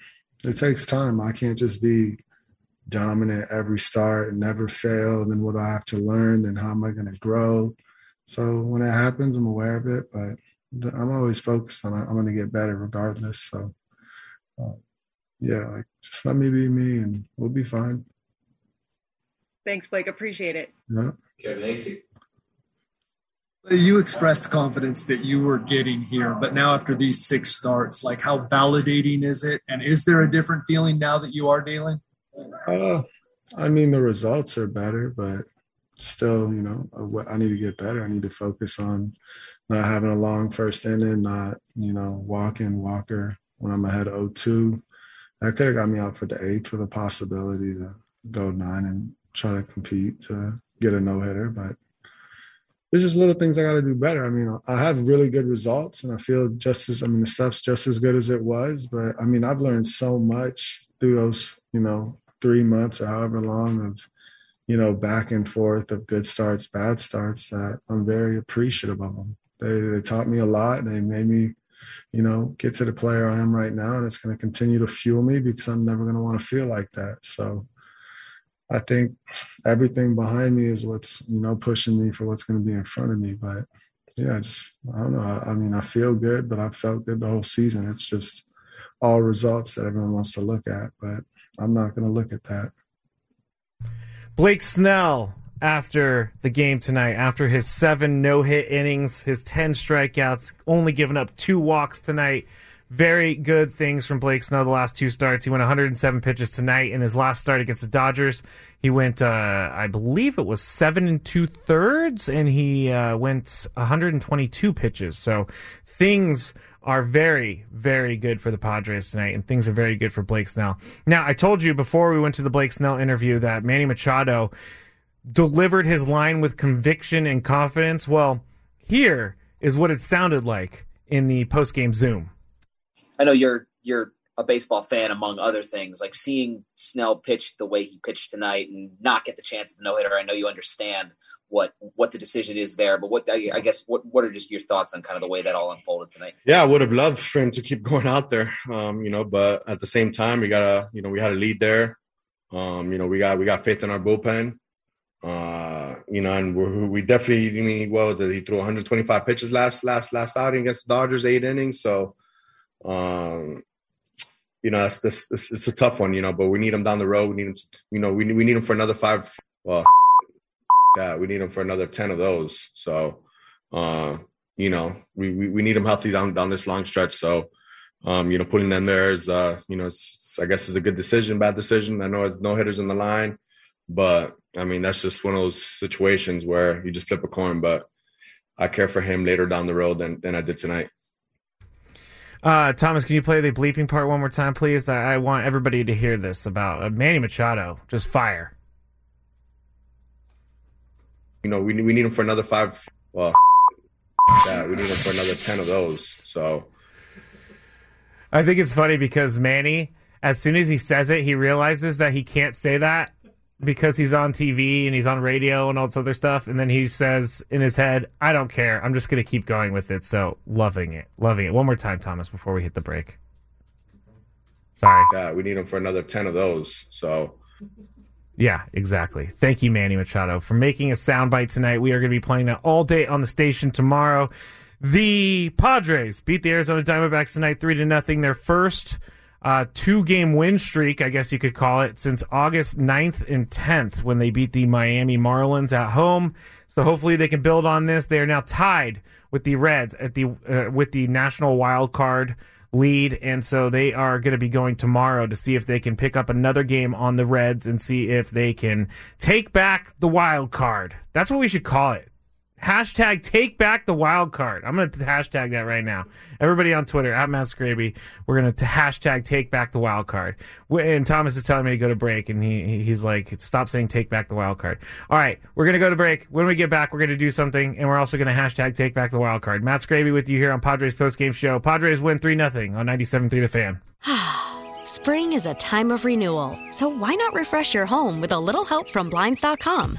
it takes time. I can't just be dominant every start and never fail. Then what do I have to learn? Then how am I going to grow? So when it happens, I'm aware of it, but I'm always focused on it. I'm going to get better regardless. So uh, yeah, like just let me be me and we'll be fine. Thanks, Blake. Appreciate it. Yeah. Kevin Acee. You expressed confidence that you were getting here, but now after these six starts, like how validating is it? And is there a different feeling now that you are dealing? Uh, I mean, the results are better, but still, you know, I need to get better. I need to focus on not having a long first inning, not, you know, walking Walker when I'm ahead 0-2. That could have got me out for the eighth with a possibility to go nine and try to compete to get a no hitter. But there's just little things I got to do better. I mean, I have really good results, and I feel just as I mean the stuff's just as good as it was. But I mean, I've learned so much through those, you know, three months or however long of, you know, back and forth of good starts, bad starts. That I'm very appreciative of them. They they taught me a lot. They made me, you know, get to the player I am right now, and it's going to continue to fuel me because I'm never going to want to feel like that. So I think everything behind me is what's you know pushing me for what's going to be in front of me. But yeah, I just I don't know. I, I mean, I feel good, but I felt good the whole season. It's just all results that everyone wants to look at, but I'm not going to look at that. Blake Snell after the game tonight, after his seven no hit innings, his 10 strikeouts, only giving up two walks tonight. Very good things from Blake Snell the last two starts. He went 107 pitches tonight in his last start against the Dodgers. He went, uh, I believe it was seven and two thirds, and he uh, went 122 pitches. So things are very, very good for the Padres tonight, and things are very good for Blake Snell. Now, I told you before we went to the Blake Snell interview that Manny Machado delivered his line with conviction and confidence. Well, here is what it sounded like in the post-game Zoom. I know you're you're a baseball fan among other things. Like seeing Snell pitch the way he pitched tonight and not get the chance of the no hitter. I know you understand what what the decision is there, but what I, guess what what are just your thoughts on kind of the way that all unfolded tonight? Yeah, I would have loved for him to keep going out there, um, you know, but at the same time, we gotta, you know, we had a lead there. Um, you know, we got we got faith in our bullpen. Uh, you know, and we we definitely, I mean, what was it? He threw 125 pitches last last last outing against the Dodgers, eight innings. So, um, you know, it's, a tough one, you know, but we need him down the road. We need him, to, you know, we we need him for another five. Well, we need him for another ten of those. So, uh, you know, we, we we need him healthy down down this long stretch. So, um, you know, putting them there is, uh, you know, it's, it's, I guess it's a good decision, bad decision. I know it's no hitters in the line, but I mean, that's just one of those situations where you just flip a coin. But I care for him later down the road than than I did tonight. Uh, Thomas, can you play the bleeping part one more time, please? I, I want everybody to hear this about uh, Manny Machado. Just fire. You know, we we need him for another five. Well, that. We need him for another ten of those. So I think it's funny because Manny, as soon as he says it, he realizes that he can't say that because he's on TV and he's on radio and all this other stuff. And then he says in his head, I don't care. I'm just going to keep going with it. So loving it. Loving it. One more time, Thomas, before we hit the break. Sorry. Yeah, we need him for another 10 of those. So Yeah, exactly. Thank you, Manny Machado, for making a soundbite tonight. We are going to be playing that all day on the station tomorrow. The Padres beat the Arizona Diamondbacks tonight, three to nothing. Their first uh, two-game win streak, I guess you could call it, since August 9th and 10th when they beat the Miami Marlins at home. So hopefully they can build on this. They are now tied with the Reds at the uh, with the National Wild Card lead, and so they are going to be going tomorrow to see if they can pick up another game on the Reds and see if they can take back the wild card. That's what we should call it. Hashtag take back the wild card. I'm going to hashtag that right now. Everybody on Twitter at Matt Scraby, we're going to hashtag take back the wild card. And Thomas is telling me to go to break, and he he's like, stop saying take back the wild card. All right, we're going to go to break. When we get back, we're going to do something, and we're also going to hashtag take back the wild card. Matt Scraby with you here on Padres post game show. Padres win three 0 on 97.3 The Fan. Spring is a time of renewal, so why not refresh your home with a little help from Blinds.com?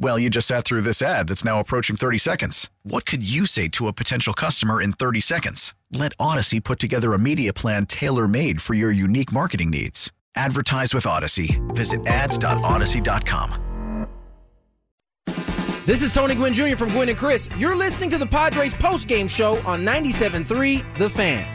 Well, you just sat through this ad that's now approaching 30 seconds. What could you say to a potential customer in 30 seconds? Let Audacy put together a media plan tailor made for your unique marketing needs. Advertise with Audacy. Visit ads.audacy.com. This is Tony Gwynn Jr. from Gwynn and Chris. You're listening to the Padres post-game show on 97.3 The Fan.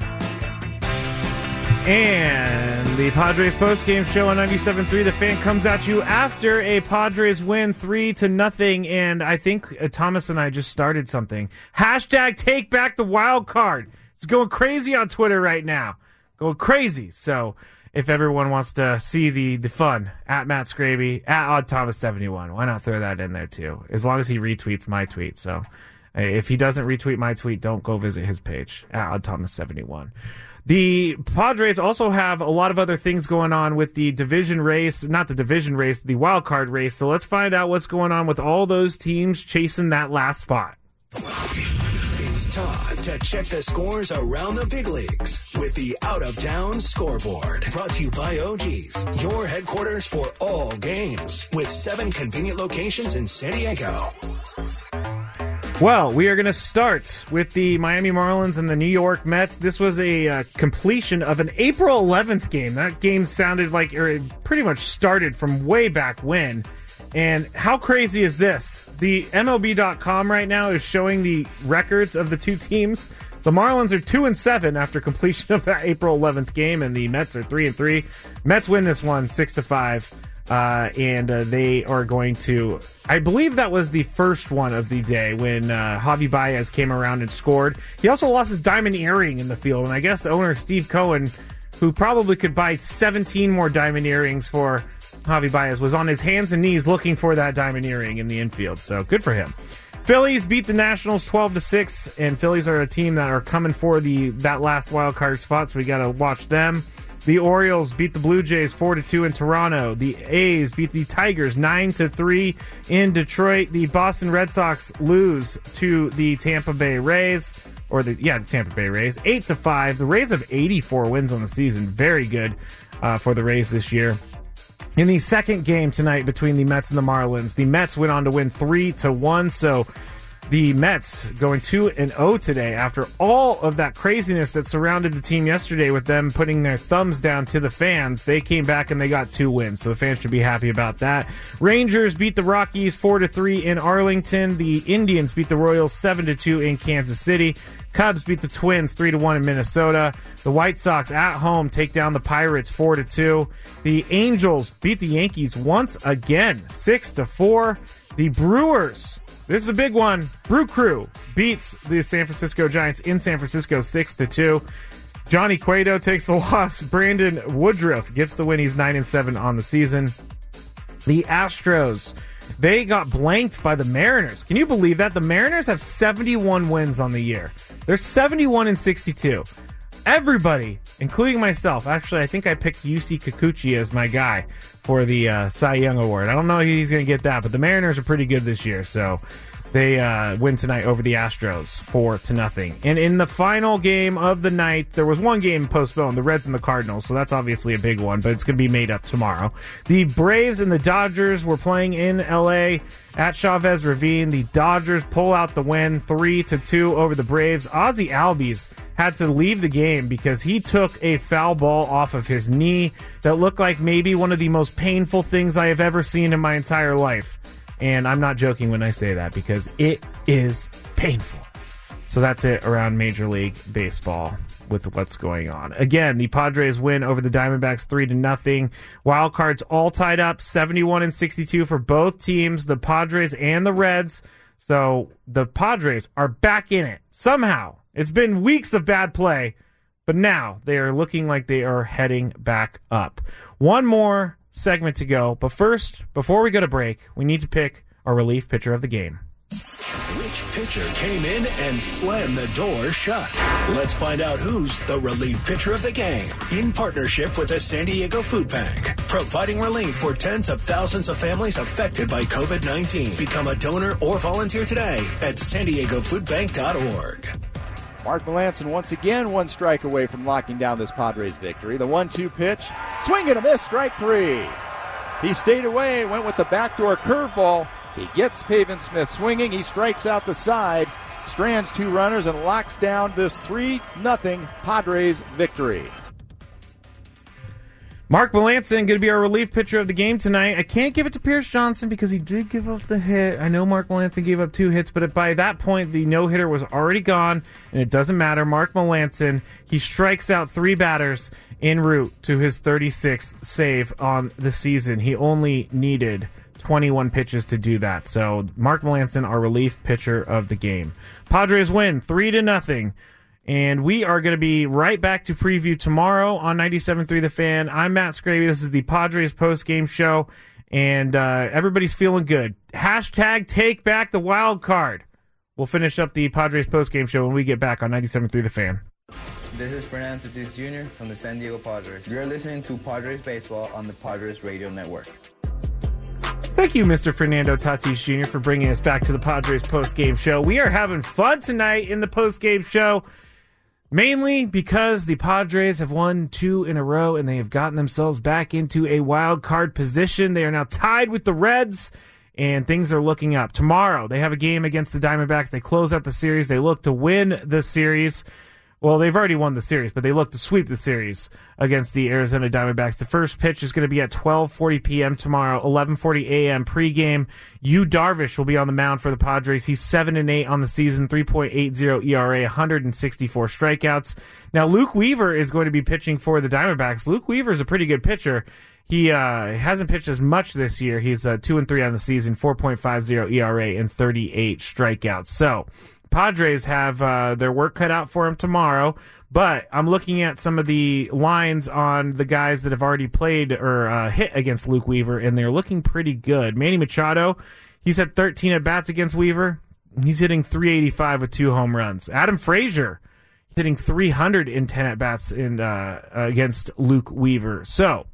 And the Padres post-game show on 97.3 The Fan comes at you after a Padres win 3 to nothing. And I think uh, Thomas and I just started something. Hashtag take back the wild card. It's going crazy on Twitter right now. Going crazy. So if everyone wants to see the the fun at Matt Scraby at Odd Thomas seventy one, why not throw that in there too? As long as he retweets my tweet. So uh, if he doesn't retweet my tweet, don't go visit his page at Odd Thomas seventy one. The Padres also have a lot of other things going on with the division race, not the division race, the wild card race. So let's find out what's going on with all those teams chasing that last spot. It's time to check the scores around the big leagues with the Out of Town Scoreboard. Brought to you by Oggi's, your headquarters for all games, with seven convenient locations in San Diego. Well, we are going to start with the Miami Marlins and the New York Mets. This was a uh, completion of an April 11th game. That game sounded like it pretty much started from way back when. And how crazy is this? The MLB.com right now is showing the records of the two teams. The Marlins are two and seven after completion of that April 11th game, and the Mets are three and three. Mets win this one six to five, uh, and uh, they are going to. I believe that was the first one of the day when uh, Javi Baez came around and scored. He also lost his diamond earring in the field, and I guess the owner Steve Cohen who probably could buy 17 more diamond earrings for Javi Baez, was on his hands and knees looking for that diamond earring in the infield. So good for him. Phillies beat the Nationals 12 to 6 and Phillies are a team that are coming for the that last wild card spot so we got to watch them. The Orioles beat the Blue Jays 4 to 2 in Toronto. The A's beat the Tigers 9 to 3 in Detroit. The Boston Red Sox lose to the Tampa Bay Rays or the yeah, the Tampa Bay Rays 8 to 5. The Rays have 84 wins on the season. Very good uh, for the Rays this year. In the second game tonight between the Mets and the Marlins, the Mets went on to win 3 to 1, so the Mets going 2 and 0 today after all of that craziness that surrounded the team yesterday with them putting their thumbs down to the fans. They came back and they got two wins, so the fans should be happy about that. Rangers beat the Rockies 4 to 3 in Arlington. The Indians beat the Royals 7 to 2 in Kansas City. Cubs beat the Twins 3 to 1 in Minnesota. The White Sox at home take down the Pirates 4 to 2. The Angels beat the Yankees once again 6 to 4. The Brewers this is a big one. Brew Crew beats the San Francisco Giants in San Francisco 6 to 2. Johnny Cueto takes the loss. Brandon Woodruff gets the win. He's 9 and 7 on the season. The Astros, they got blanked by the Mariners. Can you believe that? The Mariners have 71 wins on the year. They're 71 and 62. Everybody, including myself, actually, I think I picked Yusei Kikuchi as my guy for the uh, Cy Young Award. I don't know if he's going to get that, but the Mariners are pretty good this year, so they uh, win tonight over the Astros four to nothing. And in the final game of the night, there was one game postponed, the Reds and the Cardinals, so that's obviously a big one, but it's going to be made up tomorrow. The Braves and the Dodgers were playing in LA at Chavez Ravine. The Dodgers pull out the win, three to two over the Braves. Ozzy Albies had to leave the game because he took a foul ball off of his knee that looked like maybe one of the most painful things I have ever seen in my entire life. And I'm not joking when I say that because it is painful. So that's it around Major League Baseball with what's going on. Again, the Padres win over the Diamondbacks 3 to nothing. Wild cards all tied up 71 and 62 for both teams, the Padres and the Reds. So the Padres are back in it somehow. It's been weeks of bad play, but now they are looking like they are heading back up. One more segment to go. But first, before we go to break, we need to pick our relief pitcher of the game. Which pitcher came in and slammed the door shut? Let's find out who's the relief pitcher of the game in partnership with the San Diego Food Bank, providing relief for tens of thousands of families affected by COVID 19. Become a donor or volunteer today at san diegofoodbank.org. Mark Melancon once again one strike away from locking down this Padres victory. The one-two pitch, swing and a miss, strike three. He stayed away, went with the backdoor curveball. He gets Pavin Smith swinging. He strikes out the side, strands two runners, and locks down this 3 0 Padres victory. Mark Melancon going to be our relief pitcher of the game tonight. I can't give it to Pierce Johnson because he did give up the hit. I know Mark Melancon gave up two hits, but by that point the no hitter was already gone, and it doesn't matter. Mark Melancon he strikes out three batters en route to his 36th save on the season. He only needed 21 pitches to do that. So Mark Melancon, our relief pitcher of the game. Padres win three to nothing and we are going to be right back to preview tomorrow on 97.3 The Fan. I'm Matt Scraby. This is the Padres post game show. And uh, everybody's feeling good. Hashtag take back the wild card. We'll finish up the Padres post game show when we get back on 97.3 The Fan. This is Fernando Tatis Jr. from the San Diego Padres. You're listening to Padres Baseball on the Padres Radio Network. Thank you, Mr. Fernando Tatis Jr., for bringing us back to the Padres post game show. We are having fun tonight in the post game show. Mainly because the Padres have won two in a row and they have gotten themselves back into a wild card position. They are now tied with the Reds and things are looking up. Tomorrow, they have a game against the Diamondbacks. They close out the series. They look to win the series. Well, they've already won the series, but they look to sweep the series against the Arizona Diamondbacks. The first pitch is going to be at 12:40 p.m. tomorrow, 11:40 a.m. pregame. Yu Darvish will be on the mound for the Padres. He's 7 and 8 on the season, 3.80 ERA, 164 strikeouts. Now Luke Weaver is going to be pitching for the Diamondbacks. Luke Weaver is a pretty good pitcher. He uh, hasn't pitched as much this year. He's uh, 2 and 3 on the season, 4.50 ERA and 38 strikeouts. So, Padres have uh, their work cut out for them tomorrow. But I'm looking at some of the lines on the guys that have already played or uh, hit against Luke Weaver, and they're looking pretty good. Manny Machado, he's had 13 at bats against Weaver. He's hitting 385 with two home runs. Adam Frazier hitting 310 at bats in uh, against Luke Weaver. So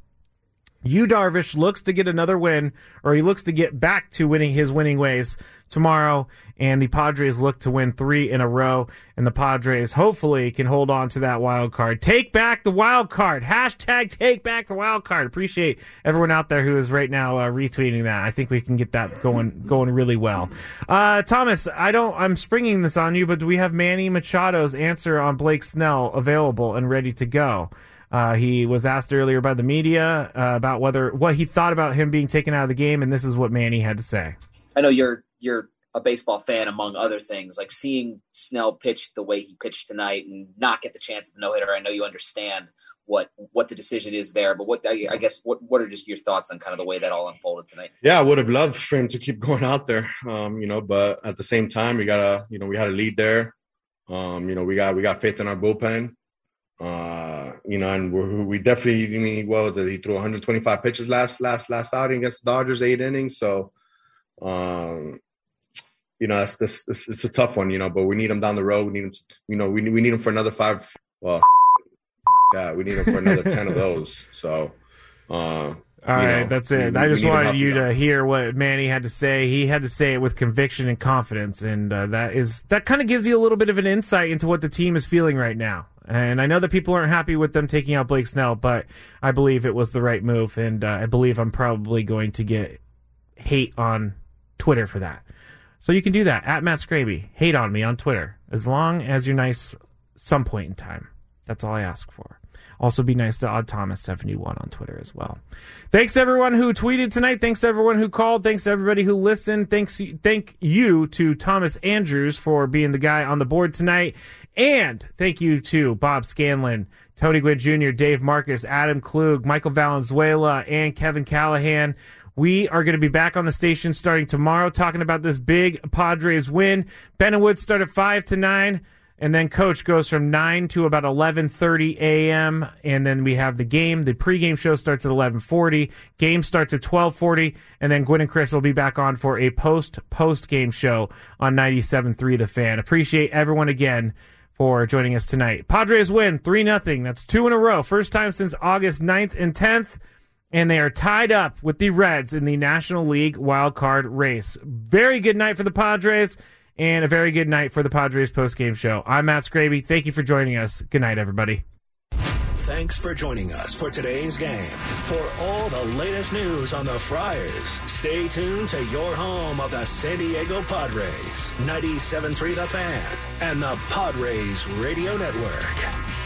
Yu Darvish looks to get another win, or he looks to get back to winning his winning ways tomorrow. And the Padres look to win three in a row. And the Padres hopefully can hold on to that wild card. Take back the wild card. Hashtag take back the wild card. Appreciate everyone out there who is right now uh, retweeting that. I think we can get that going going really well. Uh, Thomas, I don't. I'm springing this on you, but do we have Manny Machado's answer on Blake Snell available and ready to go? Uh, he was asked earlier by the media uh, about whether what he thought about him being taken out of the game, and this is what Manny had to say. I know you're you're a baseball fan among other things, like seeing Snell pitch the way he pitched tonight and not get the chance at the no hitter. I know you understand what what the decision is there, but what I, I, guess what what are just your thoughts on kind of the way that all unfolded tonight? Yeah, I would have loved for him to keep going out there, um, you know, but at the same time, we got a you know, we had a lead there. Um, you know, we got we got faith in our bullpen. Uh, you know, and we we definitely, I mean, what was it? He threw 125 pitches last last last outing against the Dodgers, eight innings. So, um, you know, it's this it's, it's, a tough one, you know, but we need him down the road. We need him, to, you know, we need we need him for another five. Well, yeah, we need him for another ten of those. So, uh, all right, know, that's it. We, I just wanted you to hear what Manny had to say. He had to say it with conviction and confidence, and uh, that is that kind of gives you a little bit of an insight into what the team is feeling right now. And I know that people aren't happy with them taking out Blake Snell, but I believe it was the right move, and uh, I believe I'm probably going to get hate on Twitter for that. So you can do that at Matt Scraby. Hate on me on Twitter as long as you're nice some point in time. That's all I ask for. Also, be nice to Odd Thomas seventy one on Twitter as well. Thanks everyone who tweeted tonight. Thanks everyone who called. Thanks to everybody who listened. Thanks, thank you to Thomas Andrews for being the guy on the board tonight, and thank you to Bob Scanlan, Tony Gwynn Jr., Dave Marcus, Adam Klug, Michael Valenzuela, and Kevin Callahan. We are going to be back on the station starting tomorrow talking about this big Padres win. Ben and Wood start at 5 to 9 and then coach goes from 9 to about 11.30 a.m and then we have the game. The pregame show starts at 11.40 game starts at 12.40 and then Gwynn and Chris will be back on for a post post game show on 97.3 the fan. Appreciate everyone again for joining us tonight. Padres win 3 nothing. that's two in a row. First time since august 9th and 10th and they are tied up with the reds in the national league wild card race. Very good night for the padres and a very good night for the Padres post-game show. I'm Matt Scraby. Thank you for joining us. Good night, everybody. Thanks for joining us for today's game. For all the latest news on the Friars, stay tuned to your home of the San Diego Padres, 97.3 The Fan, and the Padres Radio Network.